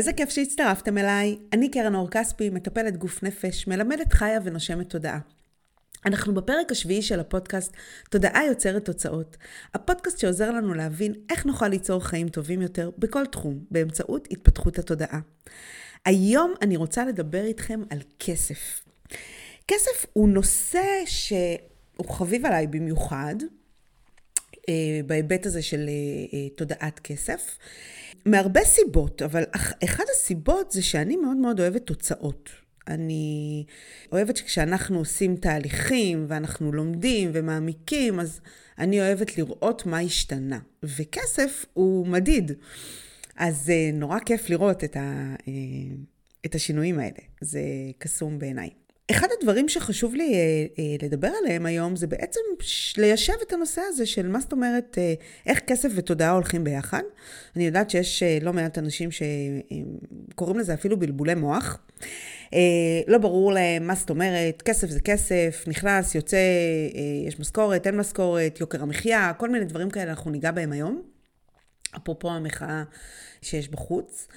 איזה כיף שהצטרפתם אליי. אני קרן אור כספי, מטפלת גוף נפש, מלמדת חיה ונושמת תודעה. אנחנו בפרק השביעי של הפודקאסט תודעה יוצרת תוצאות. הפודקאסט שעוזר לנו להבין איך נוכל ליצור חיים טובים יותר בכל תחום, באמצעות התפתחות התודעה. היום אני רוצה לדבר איתכם על כסף. כסף הוא נושא שהוא חביב עליי במיוחד, אה, בהיבט הזה של אה, אה, תודעת כסף. מהרבה סיבות, אבל אחת הסיבות זה שאני מאוד מאוד אוהבת תוצאות. אני אוהבת שכשאנחנו עושים תהליכים ואנחנו לומדים ומעמיקים, אז אני אוהבת לראות מה השתנה. וכסף הוא מדיד. אז נורא כיף לראות את, ה, את השינויים האלה. זה קסום בעיניי. אחד הדברים שחשוב לי אה, אה, לדבר עליהם היום זה בעצם ליישב את הנושא הזה של מה זאת אומרת, אה, איך כסף ותודעה הולכים ביחד. אני יודעת שיש לא מעט אנשים שקוראים לזה אפילו בלבולי מוח. לא ברור להם מה זאת אומרת, כסף זה כסף, נכנס, יוצא, יש משכורת, אין משכורת, יוקר המחיה, כל מיני דברים כאלה אנחנו ניגע בהם היום. אפרופו המחאה שיש בחוץ.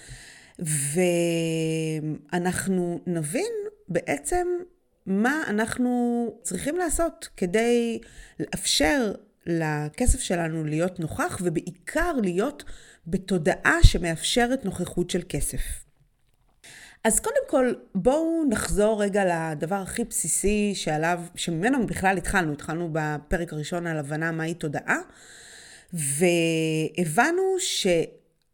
ואנחנו נבין בעצם מה אנחנו צריכים לעשות כדי לאפשר לכסף שלנו להיות נוכח, ובעיקר להיות בתודעה שמאפשרת נוכחות של כסף. אז קודם כל, בואו נחזור רגע לדבר הכי בסיסי שעליו, שממנו בכלל התחלנו. התחלנו בפרק הראשון על הבנה מהי תודעה, והבנו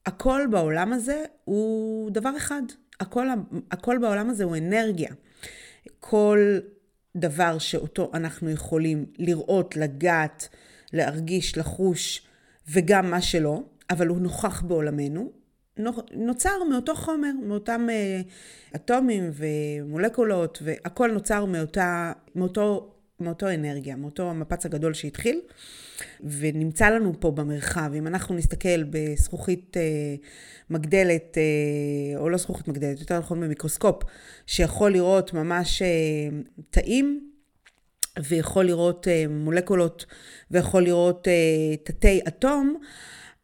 שהכל בעולם הזה הוא דבר אחד. הכל, הכל בעולם הזה הוא אנרגיה. כל דבר שאותו אנחנו יכולים לראות, לגעת, להרגיש, לחוש, וגם מה שלא, אבל הוא נוכח בעולמנו, נוצר מאותו חומר, מאותם אה, אטומים ומולקולות, והכל נוצר מאותה, מאותו, מאותו אנרגיה, מאותו המפץ הגדול שהתחיל, ונמצא לנו פה במרחב. אם אנחנו נסתכל בזכוכית אה, מגדלת, אה, או לא זכוכית מגדלת, יותר נכון במיקרוסקופ, שיכול לראות ממש אה, תאים, ויכול לראות אה, מולקולות, ויכול לראות תתי אטום,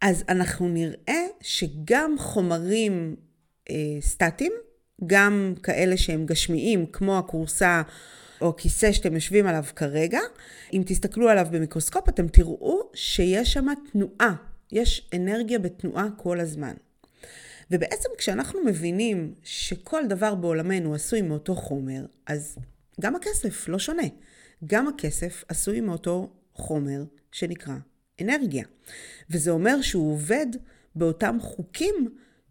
אז אנחנו נראה שגם חומרים סטטיים, גם כאלה שהם גשמיים, כמו הכורסה או כיסא שאתם יושבים עליו כרגע, אם תסתכלו עליו במיקרוסקופ, אתם תראו שיש שם תנועה, יש אנרגיה בתנועה כל הזמן. ובעצם כשאנחנו מבינים שכל דבר בעולמנו עשוי מאותו חומר, אז גם הכסף לא שונה. גם הכסף עשוי מאותו חומר שנקרא אנרגיה. וזה אומר שהוא עובד באותם חוקים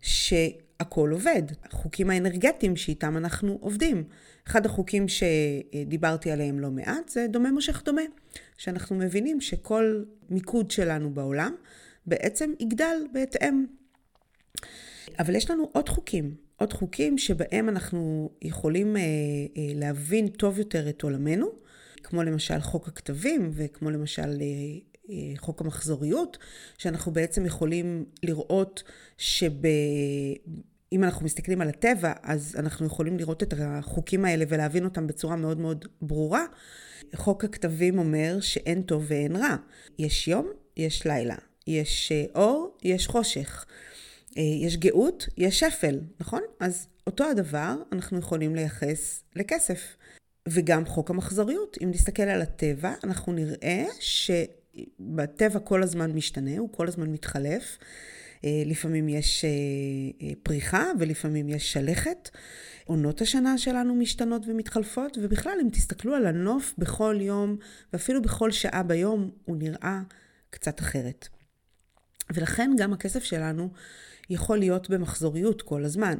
שהכל עובד, החוקים האנרגטיים שאיתם אנחנו עובדים. אחד החוקים שדיברתי עליהם לא מעט זה דומה מושך דומה, שאנחנו מבינים שכל מיקוד שלנו בעולם בעצם יגדל בהתאם. אבל יש לנו עוד חוקים, עוד חוקים שבהם אנחנו יכולים אה, אה, להבין טוב יותר את עולמנו, כמו למשל חוק הכתבים וכמו למשל אה, חוק המחזוריות, שאנחנו בעצם יכולים לראות שב... אם אנחנו מסתכלים על הטבע, אז אנחנו יכולים לראות את החוקים האלה ולהבין אותם בצורה מאוד מאוד ברורה. חוק הכתבים אומר שאין טוב ואין רע. יש יום, יש לילה. יש אה, אור, יש חושך. אה, יש גאות, יש שפל, נכון? אז אותו הדבר אנחנו יכולים לייחס לכסף. וגם חוק המחזוריות. אם נסתכל על הטבע, אנחנו נראה שבטבע כל הזמן משתנה, הוא כל הזמן מתחלף. אה, לפעמים יש אה, פריחה ולפעמים יש שלכת. עונות השנה שלנו משתנות ומתחלפות, ובכלל, אם תסתכלו על הנוף בכל יום, ואפילו בכל שעה ביום, הוא נראה קצת אחרת. ולכן גם הכסף שלנו יכול להיות במחזוריות כל הזמן.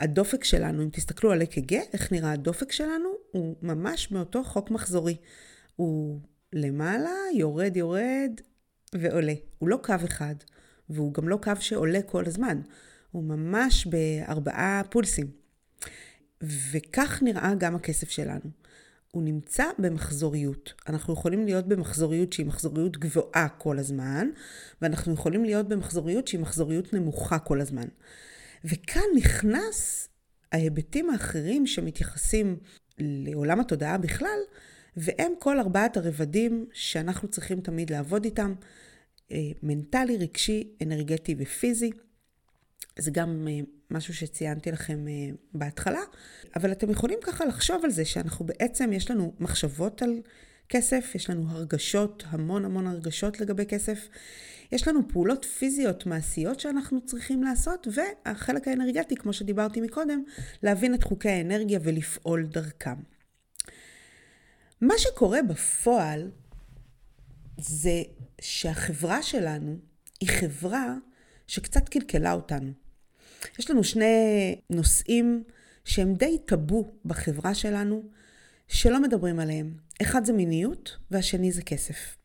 הדופק שלנו, אם תסתכלו על אק"ג, איך נראה הדופק שלנו, הוא ממש מאותו חוק מחזורי. הוא למעלה, יורד, יורד ועולה. הוא לא קו אחד, והוא גם לא קו שעולה כל הזמן. הוא ממש בארבעה פולסים. וכך נראה גם הכסף שלנו. הוא נמצא במחזוריות. אנחנו יכולים להיות במחזוריות שהיא מחזוריות גבוהה כל הזמן, ואנחנו יכולים להיות במחזוריות שהיא מחזוריות נמוכה כל הזמן. וכאן נכנס ההיבטים האחרים שמתייחסים לעולם התודעה בכלל, והם כל ארבעת הרבדים שאנחנו צריכים תמיד לעבוד איתם, מנטלי, רגשי, אנרגטי ופיזי. זה גם אה, משהו שציינתי לכם uh, בהתחלה, אבל אתם יכולים ככה לחשוב על זה שאנחנו בעצם, יש לנו מחשבות על כסף, יש לנו הרגשות, המון המון הרגשות לגבי כסף. יש לנו פעולות פיזיות מעשיות שאנחנו צריכים לעשות, והחלק האנרגטי, כמו שדיברתי מקודם, להבין את חוקי האנרגיה ולפעול דרכם. מה שקורה בפועל זה שהחברה שלנו היא חברה שקצת קלקלה אותנו. יש לנו שני נושאים שהם די טאבו בחברה שלנו, שלא מדברים עליהם. אחד זה מיניות והשני זה כסף.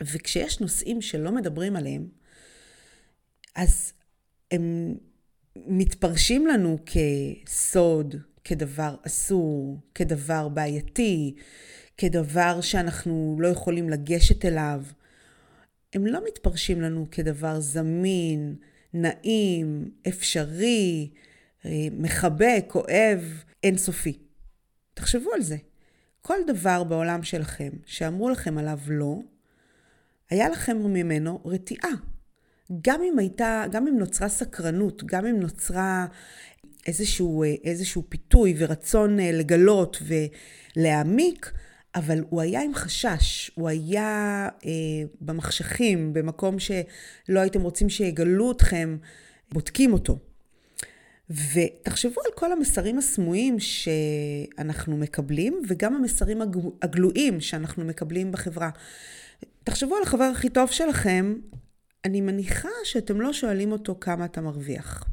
וכשיש נושאים שלא מדברים עליהם, אז הם מתפרשים לנו כסוד, כדבר אסור, כדבר בעייתי, כדבר שאנחנו לא יכולים לגשת אליו. הם לא מתפרשים לנו כדבר זמין, נעים, אפשרי, אה, מחבק, אוהב, אינסופי. תחשבו על זה. כל דבר בעולם שלכם שאמרו לכם עליו לא, היה לכם ממנו רתיעה. גם אם הייתה, גם אם נוצרה סקרנות, גם אם נוצרה איזשהו, איזשהו פיתוי ורצון אה, לגלות ולהעמיק, אבל הוא היה עם חשש, הוא היה אה, במחשכים, במקום שלא הייתם רוצים שיגלו אתכם, בודקים אותו. ותחשבו על כל המסרים הסמויים שאנחנו מקבלים, וגם המסרים הגלויים שאנחנו מקבלים בחברה. תחשבו על החבר הכי טוב שלכם, אני מניחה שאתם לא שואלים אותו כמה אתה מרוויח.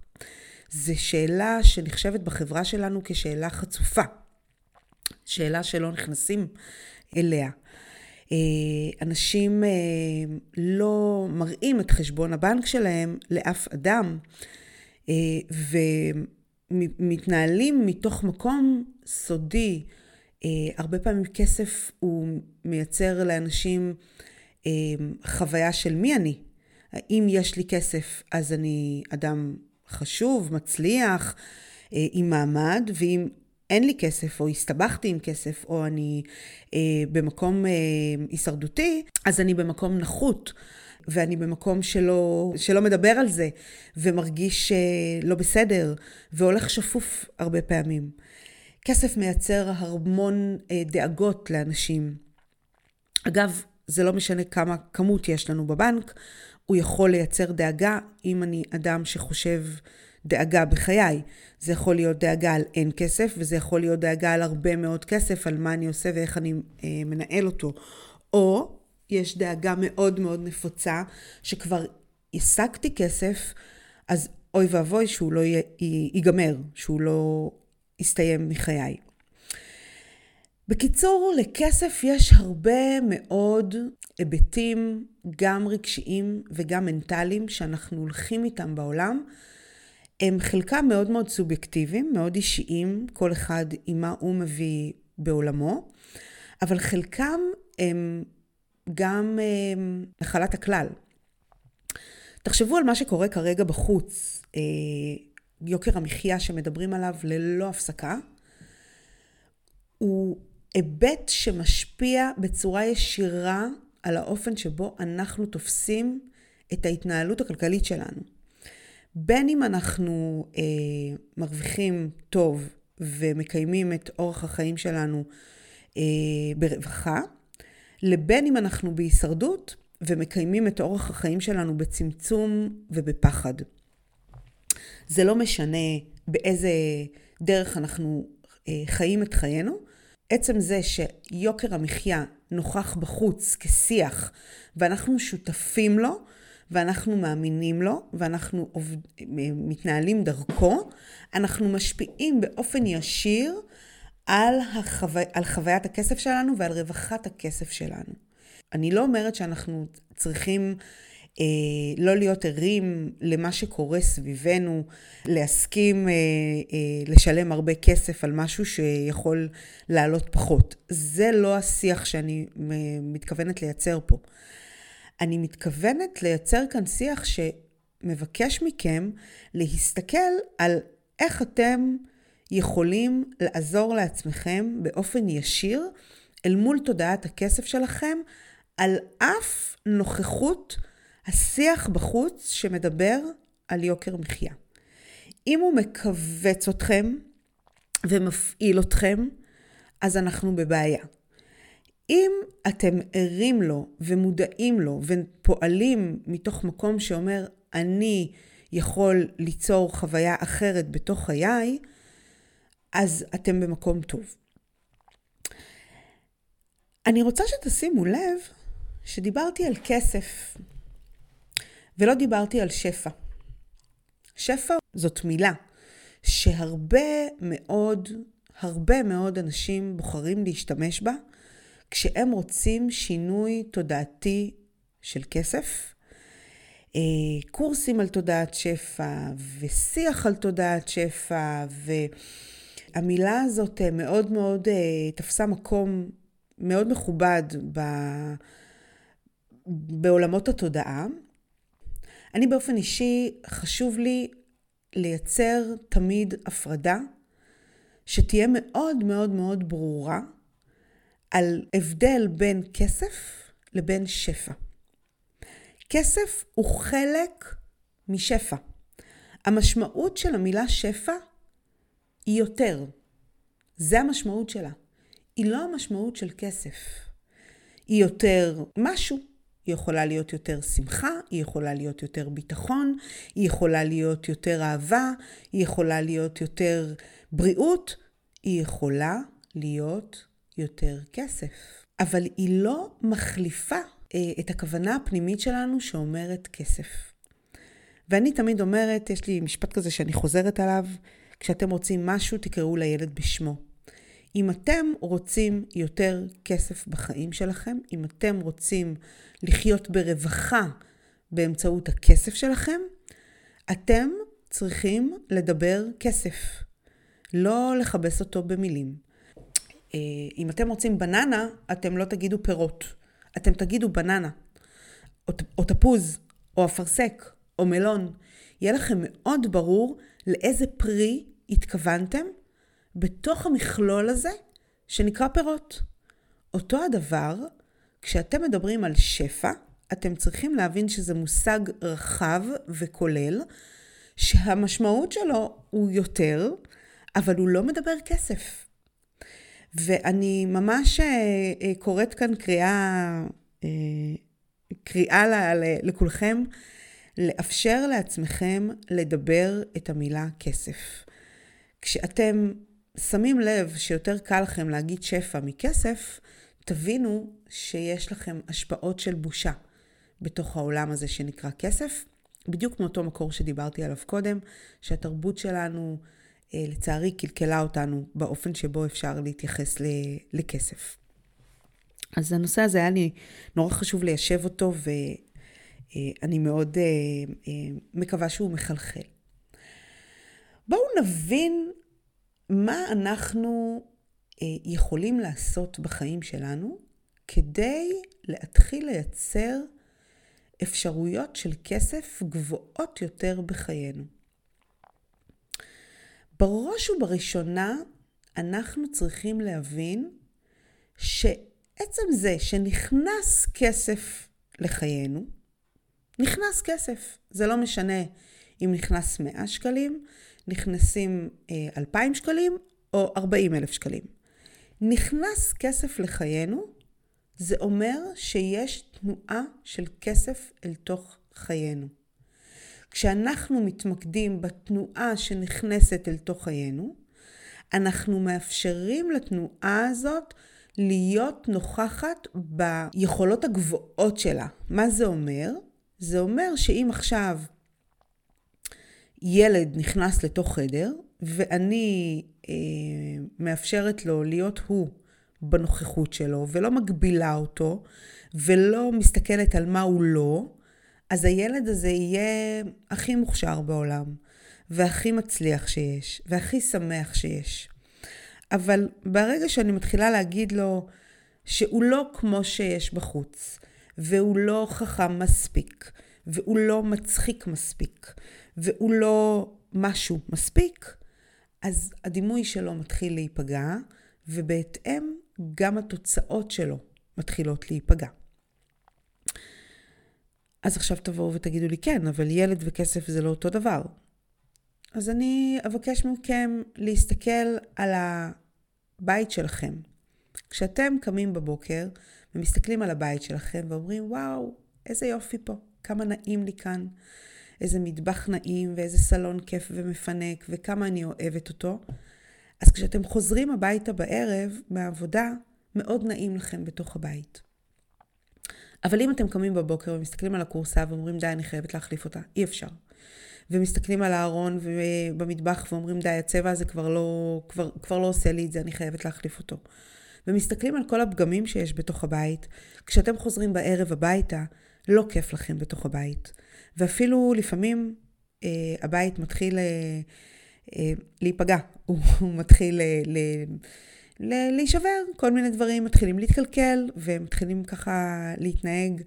זו שאלה שנחשבת בחברה שלנו כשאלה חצופה. שאלה שלא נכנסים אליה. אה, אנשים אה, לא מראים את חשבון הבנק שלהם לאף אדם, אה, ומתנהלים מתוך מקום סודי. הרבה פעמים כסף הוא מייצר לאנשים חוויה של מי אני. אם יש לי כסף, אז אני אדם חשוב, מצליח, עם מעמד, ואם אין לי כסף, או הסתבכתי עם כסף, או אני אה, במקום אה, הישרדותי, אז אני במקום נחות. ואני במקום שלא, שלא מדבר על זה, ומרגיש אה, לא בסדר, והולך שפוף הרבה פעמים. כסף מייצר המון אה, דאגות לאנשים. אגב, זה לא משנה כמה כמות יש לנו בבנק, הוא יכול לייצר דאגה אם אני אדם שחושב דאגה בחיי. זה יכול להיות דאגה על אין כסף, וזה יכול להיות דאגה על הרבה מאוד כסף, על מה אני עושה ואיך אני אה, מנהל אותו. או יש דאגה מאוד מאוד נפוצה, שכבר השגתי כסף, אז אוי ואבוי שהוא לא ייגמר, שהוא לא יסתיים מחיי. בקיצור, לכסף יש הרבה מאוד היבטים, גם רגשיים וגם מנטליים, שאנחנו הולכים איתם בעולם, הם חלקם מאוד מאוד סובייקטיביים, מאוד אישיים, כל אחד עם מה הוא מביא בעולמו, אבל חלקם הם גם הם, נחלת הכלל. תחשבו על מה שקורה כרגע בחוץ, אה, יוקר המחיה שמדברים עליו ללא הפסקה, הוא היבט שמשפיע בצורה ישירה על האופן שבו אנחנו תופסים את ההתנהלות הכלכלית שלנו. בין אם אנחנו אה, מרוויחים טוב ומקיימים את אורח החיים שלנו אה, ברווחה, לבין אם אנחנו בהישרדות ומקיימים את אורח החיים שלנו בצמצום ובפחד. זה לא משנה באיזה דרך אנחנו אה, חיים את חיינו, עצם זה שיוקר המחיה נוכח בחוץ כשיח ואנחנו שותפים לו, ואנחנו מאמינים לו, ואנחנו עובד, מתנהלים דרכו, אנחנו משפיעים באופן ישיר על, החו... על חוויית הכסף שלנו ועל רווחת הכסף שלנו. אני לא אומרת שאנחנו צריכים אה, לא להיות ערים למה שקורה סביבנו, להסכים אה, אה, לשלם הרבה כסף על משהו שיכול לעלות פחות. זה לא השיח שאני אה, מתכוונת לייצר פה. אני מתכוונת לייצר כאן שיח שמבקש מכם להסתכל על איך אתם יכולים לעזור לעצמכם באופן ישיר אל מול תודעת הכסף שלכם, על אף נוכחות השיח בחוץ שמדבר על יוקר מחיה. אם הוא מכווץ אתכם ומפעיל אתכם, אז אנחנו בבעיה. אם אתם ערים לו ומודעים לו ופועלים מתוך מקום שאומר, אני יכול ליצור חוויה אחרת בתוך חיי, אז אתם במקום טוב. אני רוצה שתשימו לב שדיברתי על כסף, ולא דיברתי על שפע. שפע זאת מילה שהרבה מאוד, הרבה מאוד אנשים בוחרים להשתמש בה כשהם רוצים שינוי תודעתי של כסף. אה, קורסים על תודעת שפע ושיח על תודעת שפע והמילה הזאת אה, מאוד מאוד אה, תפסה מקום מאוד מכובד ב... בעולמות התודעה. אני באופן אישי, חשוב לי לייצר תמיד הפרדה שתהיה מאוד מאוד מאוד ברורה על הבדל בין כסף לבין שפע. כסף הוא חלק משפע. המשמעות של המילה שפע היא יותר. זה המשמעות שלה. היא לא המשמעות של כסף. היא יותר משהו. היא יכולה להיות יותר שמחה, היא יכולה להיות יותר ביטחון, היא יכולה להיות יותר אהבה, היא יכולה להיות יותר בריאות, היא יכולה להיות יותר כסף. אבל היא לא מחליפה אה, את הכוונה הפנימית שלנו שאומרת כסף. ואני תמיד אומרת, יש לי משפט כזה שאני חוזרת עליו, כשאתם רוצים משהו, תקראו לילד בשמו. אם אתם רוצים יותר כסף בחיים שלכם, אם אתם רוצים לחיות ברווחה באמצעות הכסף שלכם, אתם צריכים לדבר כסף, לא לכבס אותו במילים. אה, אם אתם רוצים בננה, אתם לא תגידו פירות, אתם תגידו בננה, או, או תפוז, או אפרסק, או מלון. יהיה לכם מאוד ברור לאיזה פרי התכוונתם בתוך המכלול הזה שנקרא פירות. אותו הדבר, כשאתם מדברים על שפע, אתם צריכים להבין שזה מושג רחב וכולל, שהמשמעות שלו הוא יותר, אבל הוא לא מדבר כסף. ואני ממש אה, אה, קוראת כאן קריאה, אה, קריאה לכולכם, לאפשר לעצמכם לדבר את המילה כסף. כשאתם שמים לב שיותר קל לכם להגיד שפע מכסף, תבינו שיש לכם השפעות של בושה בתוך העולם הזה שנקרא כסף, בדיוק מאותו מקור שדיברתי עליו קודם, שהתרבות שלנו לצערי קלקלה אותנו באופן שבו אפשר להתייחס לכסף. אז הנושא הזה היה לי נורא חשוב ליישב אותו, ואני מאוד אה, אה, מקווה שהוא מחלחל. בואו נבין מה אנחנו יכולים לעשות בחיים שלנו כדי להתחיל לייצר אפשרויות של כסף גבוהות יותר בחיינו. בראש ובראשונה, אנחנו צריכים להבין שעצם זה שנכנס כסף לחיינו, נכנס כסף. זה לא משנה אם נכנס 100 שקלים, נכנסים 2,000 אה, שקלים או 40 אלף שקלים. נכנס כסף לחיינו, זה אומר שיש תנועה של כסף אל תוך חיינו. כשאנחנו מתמקדים בתנועה שנכנסת אל תוך חיינו, אנחנו מאפשרים לתנועה הזאת להיות נוכחת ביכולות הגבוהות שלה. מה זה אומר? זה אומר שאם עכשיו ילד נכנס לתוך חדר, ואני אה, מאפשרת לו להיות הוא בנוכחות שלו, ולא מגבילה אותו, ולא מסתכלת על מה הוא לא, אז הילד הזה יהיה הכי מוכשר בעולם, והכי מצליח שיש, והכי שמח שיש. אבל ברגע שאני מתחילה להגיד לו שהוא לא כמו שיש בחוץ, והוא לא חכם מספיק, והוא לא מצחיק מספיק, והוא לא משהו מספיק, אז הדימוי שלו מתחיל להיפגע, ובהתאם גם התוצאות שלו מתחילות להיפגע. אז עכשיו תבואו ותגידו לי, כן, אבל ילד וכסף זה לא אותו דבר. אז אני אבקש מכם להסתכל על הבית שלכם. כשאתם קמים בבוקר ומסתכלים על הבית שלכם ואומרים, וואו, איזה יופי פה, כמה נעים לי כאן, איזה מטבח נעים ואיזה סלון כיף ומפנק וכמה אני אוהבת אותו. אז כשאתם חוזרים הביתה בערב מהעבודה, מאוד נעים לכם בתוך הבית. אבל אם אתם קמים בבוקר ומסתכלים על הכורסה ואומרים, די, אני חייבת להחליף אותה, אי אפשר. ומסתכלים על הארון במטבח ואומרים, די, הצבע הזה כבר לא, כבר, כבר לא עושה לי את זה, אני חייבת להחליף אותו. ומסתכלים על כל הפגמים שיש בתוך הבית, כשאתם חוזרים בערב הביתה, לא כיף לכם בתוך הבית. ואפילו לפעמים אה, הבית מתחיל אה, אה, להיפגע, הוא, מתחיל אה, ל... להישבר, כל מיני דברים מתחילים להתקלקל ומתחילים ככה להתנהג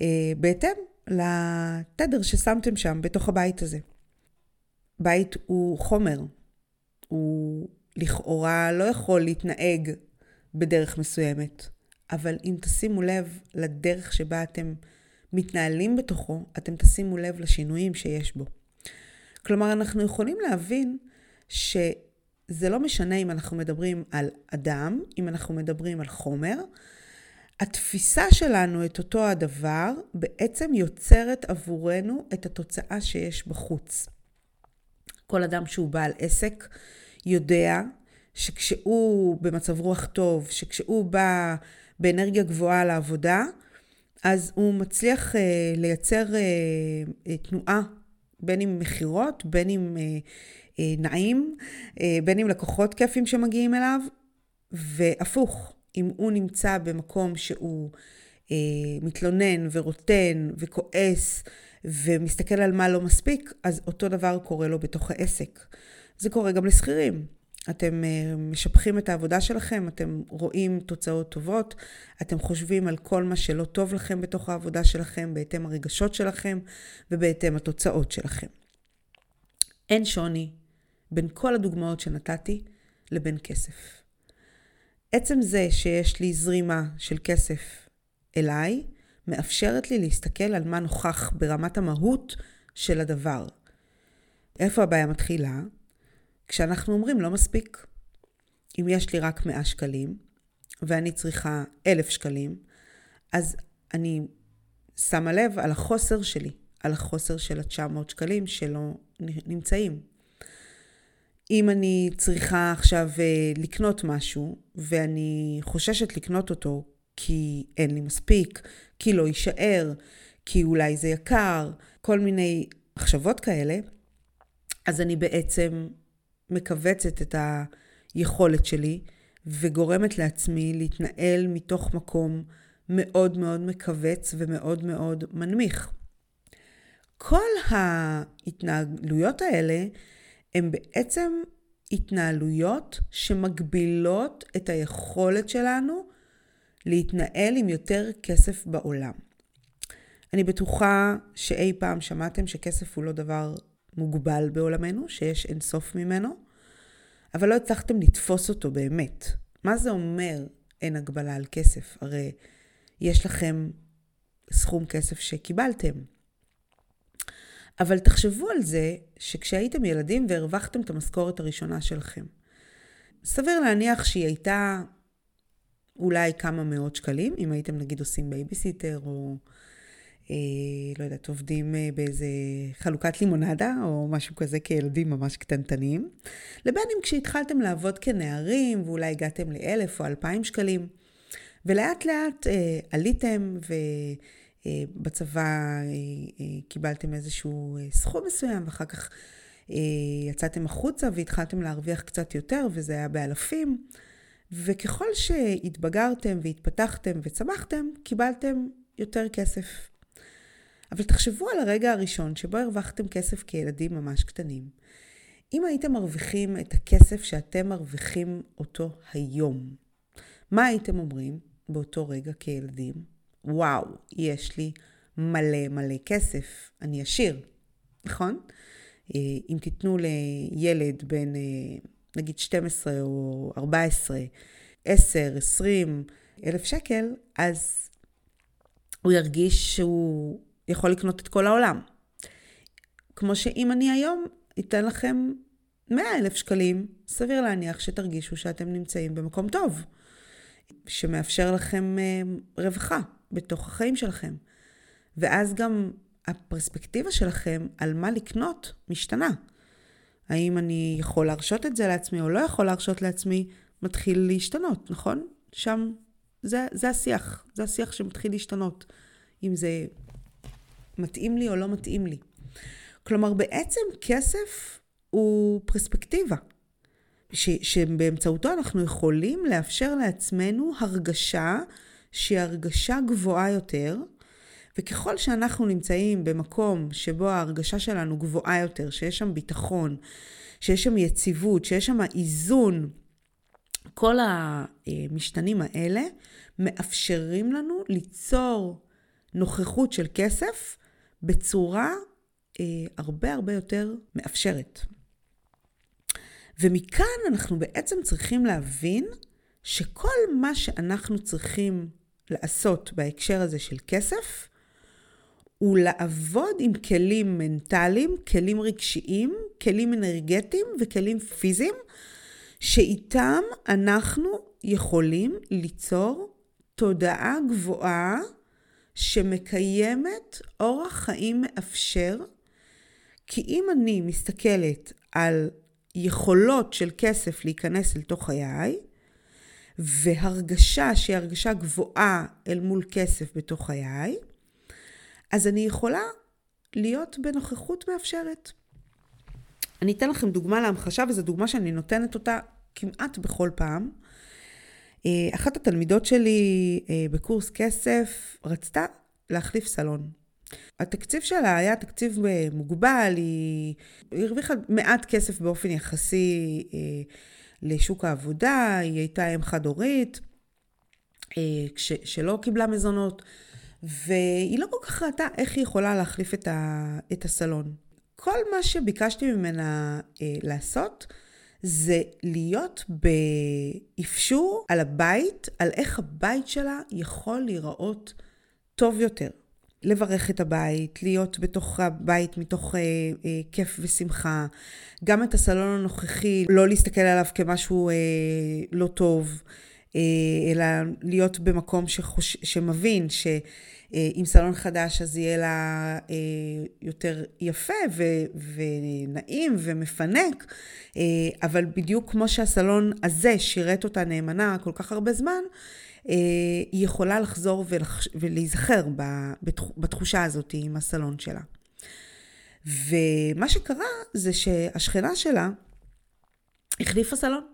אה, בהתאם לתדר ששמתם שם בתוך הבית הזה. בית הוא חומר, הוא לכאורה לא יכול להתנהג בדרך מסוימת, אבל אם תשימו לב לדרך שבה אתם מתנהלים בתוכו, אתם תשימו לב לשינויים שיש בו. כלומר, אנחנו יכולים להבין שזה לא משנה אם אנחנו מדברים על אדם, אם אנחנו מדברים על חומר, התפיסה שלנו את אותו הדבר בעצם יוצרת עבורנו את התוצאה שיש בחוץ. כל אדם שהוא בעל עסק יודע שכשהוא במצב רוח טוב, שכשהוא בא באנרגיה גבוהה לעבודה, אז הוא מצליח uh, לייצר uh, uh, תנועה, בין אם מכירות, בין אם uh, נעים, uh, בין אם לקוחות כיפים שמגיעים אליו, והפוך, אם הוא נמצא במקום שהוא uh, מתלונן ורוטן וכועס ומסתכל על מה לא מספיק, אז אותו דבר קורה לו בתוך העסק. זה קורה גם לשכירים. אתם אה, משבחים את העבודה שלכם, אתם רואים תוצאות טובות, אתם חושבים על כל מה שלא טוב לכם בתוך העבודה שלכם, בהתאם הרגשות שלכם ובהתאם התוצאות שלכם. אין שוני בין כל הדוגמאות שנתתי לבין כסף. עצם זה שיש לי זרימה של כסף אליי, מאפשרת לי להסתכל על מה נוכח ברמת המהות של הדבר. איפה הבעיה מתחילה? כשאנחנו אומרים לא מספיק. אם יש לי רק 100 שקלים ואני צריכה 1,000 שקלים, אז אני שמה לב על החוסר שלי, על החוסר של ה-900 שקלים שלא נמצאים. אם אני צריכה עכשיו אה, לקנות משהו ואני חוששת לקנות אותו כי אין לי מספיק, כי לא יישאר, כי אולי זה יקר, כל מיני מחשבות כאלה, אז אני בעצם מכווצת את היכולת שלי וגורמת לעצמי להתנהל מתוך מקום מאוד מאוד מכווץ ומאוד מאוד מנמיך. כל ההתנהלויות האלה הן בעצם התנהלויות שמגבילות את היכולת שלנו להתנהל עם יותר כסף בעולם. אני בטוחה שאי פעם שמעתם שכסף הוא לא דבר מוגבל בעולמנו, שיש אינסוף ממנו, אבל לא הצלחתם לתפוס אותו באמת. מה זה אומר אין הגבלה על כסף? הרי יש לכם סכום כסף שקיבלתם. אבל תחשבו על זה שכשהייתם ילדים והרווחתם את המשכורת הראשונה שלכם, סביר להניח שהיא הייתה אולי כמה מאות שקלים, אם הייתם נגיד עושים בייביסיטר או אה, לא יודעת, עובדים אה, באיזה חלוקת לימונדה או משהו כזה כילדים ממש קטנטנים, לבין אם כשהתחלתם לעבוד כנערים ואולי הגעתם לאלף או אלפיים שקלים, ולאט לאט אה, עליתם ובצבא אה, אה, קיבלתם איזשהו אה, סכום מסוים ואחר כך אה, יצאתם החוצה והתחלתם להרוויח קצת יותר וזה היה באלפים. וככל שהתבגרתם והתפתחתם וצמחתם, קיבלתם יותר כסף. אבל תחשבו על הרגע הראשון שבו הרווחתם כסף כילדים ממש קטנים. אם הייתם מרוויחים את הכסף שאתם מרוויחים אותו היום, מה הייתם אומרים באותו רגע כילדים? וואו, יש לי מלא מלא כסף, אני עשיר, נכון? אה, אם תיתנו לילד בן אה, נגיד 12 או 14, 10, 20 אלף שקל, אז הוא ירגיש שהוא יכול לקנות את כל העולם. כמו שאם אני היום ייתן לכם 100 אלף שקלים, סביר להניח שתרגישו שאתם נמצאים במקום טוב, שמאפשר לכם אה, רווחה בתוך החיים שלכם. ואז גם הפרספקטיבה שלכם על מה לקנות משתנה. האם אני יכול להרשות את זה לעצמי או לא יכול להרשות לעצמי, מתחיל להשתנות, נכון? שם זה, זה השיח, זה השיח שמתחיל להשתנות. אם זה מתאים לי או לא מתאים לי. כלומר, בעצם כסף הוא פרספקטיבה, ש, שבאמצעותו אנחנו יכולים לאפשר לעצמנו הרגשה שהיא הרגשה גבוהה יותר, וככל שאנחנו נמצאים במקום שבו ההרגשה שלנו גבוהה יותר, שיש שם ביטחון, שיש שם יציבות, שיש שם איזון, כל המשתנים האלה מאפשרים לנו ליצור נוכחות של כסף בצורה אה, הרבה הרבה יותר מאפשרת. ומכאן אנחנו בעצם צריכים להבין שכל מה שאנחנו צריכים לעשות בהקשר הזה של כסף, הוא לעבוד עם כלים מנטליים, כלים רגשיים, כלים אנרגטיים וכלים פיזיים, שאיתם אנחנו יכולים ליצור תודעה גבוהה שמקיימת אורח חיים מאפשר, כי אם אני מסתכלת על יכולות של כסף להיכנס אל תוך חיי, והרגשה שהיא הרגשה גבוהה אל מול כסף בתוך חיי, אז אני יכולה להיות בנוכחות מאפשרת. אני אתן לכם דוגמה להמחשה, וזו דוגמה שאני נותנת אותה כמעט בכל פעם. אה, אחת התלמידות שלי אה, בקורס כסף רצתה להחליף סלון. התקציב שלה היה תקציב אה, מוגבל, היא הרוויחה מעט כסף באופן יחסי לשוק העבודה, היא הייתה אם חד-הורית, שלא קיבלה מזונות, והיא לא כל כך ראתה איך היא יכולה להחליף את, ה, את הסלון. כל מה שביקשתי ממנה לעשות, זה להיות באפשור על הבית, על איך הבית שלה יכול להיראות טוב יותר. לברך את הבית, להיות בתוך הבית מתוך אה, אה, כיף ושמחה. גם את הסלון הנוכחי, לא להסתכל עליו כמשהו אה, לא טוב, אה, אלא להיות במקום שחוש... שמבין ש... אה, עם סלון חדש אז יהיה לה אה, יותר יפה ו- ונעים ומפנק, אה, אבל בדיוק כמו שהסלון הזה שירת אותה נאמנה כל כך הרבה זמן, היא יכולה לחזור. ולהיזכר בתחושה הזאת עם הסלון שלה. ומה שקרה זה שהשכנה שלה החליפה סלון.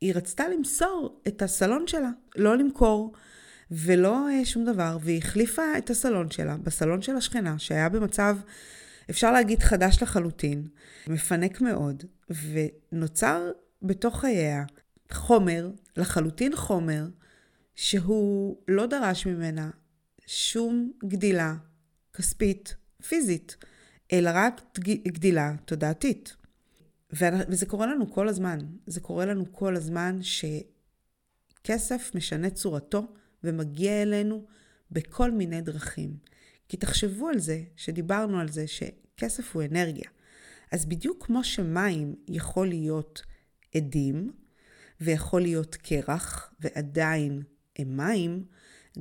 היא רצתה למסור את הסלון שלה, לא למכור. ולא אה, שום דבר, והיא החליפה את הסלון שלה בסלון של השכנה, שהיה במצב, אפשר להגיד, חדש לחלוטין, מפנק מאוד, ונוצר בתוך חייה חומר, לחלוטין חומר, שהוא לא דרש ממנה שום גדילה כספית, פיזית, אלא רק גדילה תודעתית. וזה קורה לנו כל הזמן. זה קורה לנו כל הזמן שכסף משנה צורתו ומגיע אלינו בכל מיני דרכים. כי תחשבו על זה, שדיברנו על זה, שכסף הוא אנרגיה. אז בדיוק כמו שמים יכול להיות עדים, ויכול להיות קרח, ועדיין מים,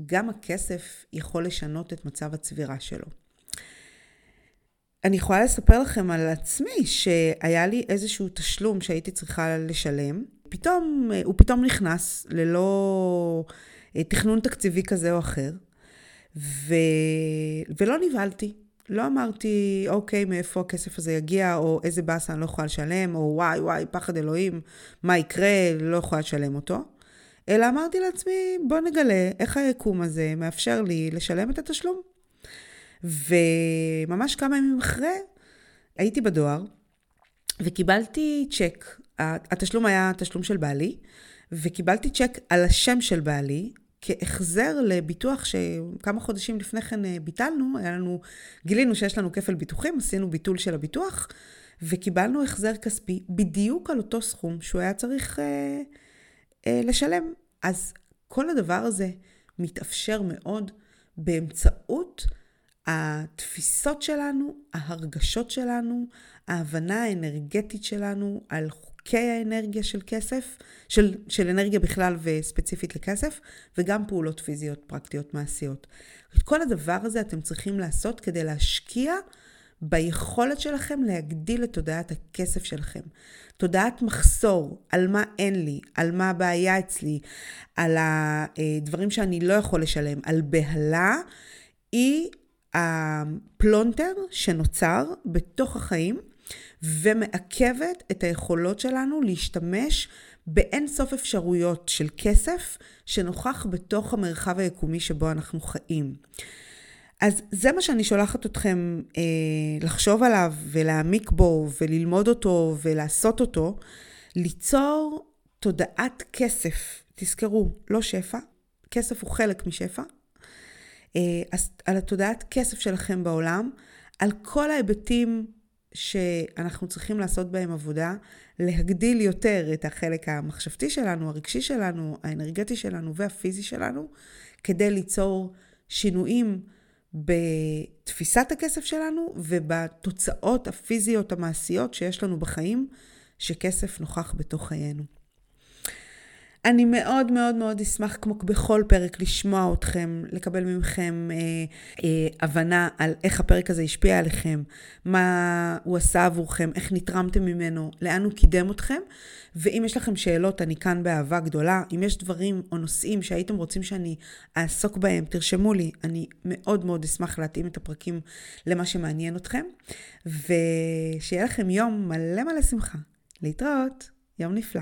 גם הכסף יכול לשנות את מצב הצבירה שלו. אני יכולה לספר לכם על עצמי שהיה לי איזשהו תשלום שהייתי צריכה לשלם. פתאום, הוא פתאום נכנס ללא אה, תכנון תקציבי כזה או אחר, ו... ולא נבהלתי. לא אמרתי, אוקיי, מאיפה הכסף הזה יגיע, או איזה באסה אני לא יכולה לשלם, או וואי, וואי, פחד אלוהים, מה יקרה, לא יכולה לשלם אותו. אלא אמרתי לעצמי, בוא נגלה איך היקום הזה מאפשר לי לשלם את התשלום. וממש כמה ימים אחרי, הייתי בדואר, וקיבלתי צ'ק. התשלום היה תשלום של בעלי, וקיבלתי צ'ק על השם של בעלי, כהחזר לביטוח שכמה חודשים לפני כן אה, ביטלנו, היה לנו, גילינו שיש לנו כפל ביטוחים, עשינו ביטול של הביטוח, וקיבלנו החזר כספי בדיוק על אותו סכום שהוא היה צריך אה, אה, לשלם. אז כל הדבר הזה מתאפשר מאוד באמצעות התפיסות שלנו, ההרגשות שלנו, ההבנה האנרגטית שלנו על חוקי האנרגיה של כסף, של, של אנרגיה בכלל וספציפית לכסף, וגם פעולות פיזיות, פרקטיות, מעשיות. את כל הדבר הזה אתם צריכים לעשות כדי להשקיע ביכולת שלכם להגדיל את תודעת הכסף שלכם. תודעת מחסור, על מה אין לי, על מה הבעיה אצלי, על הדברים שאני לא יכול לשלם, על בהלה, היא הפלונטר שנוצר בתוך החיים ומעכבת את היכולות שלנו להשתמש באין סוף אפשרויות של כסף שנוכח בתוך המרחב היקומי שבו אנחנו חיים. אז זה מה שאני שולחת אתכם אה, לחשוב עליו ולהעמיק בו וללמוד אותו ולעשות אותו, ליצור תודעת כסף. תזכרו, לא שפע, כסף הוא חלק משפע. אה, אז על התודעת כסף שלכם בעולם, על כל ההיבטים שאנחנו צריכים לעשות בהם עבודה, להגדיל יותר את החלק המחשבתי שלנו, הרגשי שלנו, האנרגטי שלנו והפיזי שלנו, כדי ליצור שינויים בתפיסת הכסף שלנו ובתוצאות הפיזיות המעשיות שיש לנו בחיים, שכסף נוכח בתוך חיינו. אני מאוד מאוד מאוד אשמח, כמו בכל פרק, לשמוע אתכם, לקבל מכם אה, אה, הבנה על איך הפרק הזה השפיע עליכם, מה הוא עשה עבורכם, איך נתרמתם ממנו, לאן הוא קידם אתכם. ואם יש לכם שאלות, אני כאן באהבה גדולה. אם יש דברים או נושאים שהייתם רוצים שאני אעסוק בהם, תרשמו לי. אני מאוד מאוד אשמח להתאים את הפרקים למה שמעניין אתכם. ושיהיה לכם יום מלא מלא שמחה. להתראות, יום נפלא.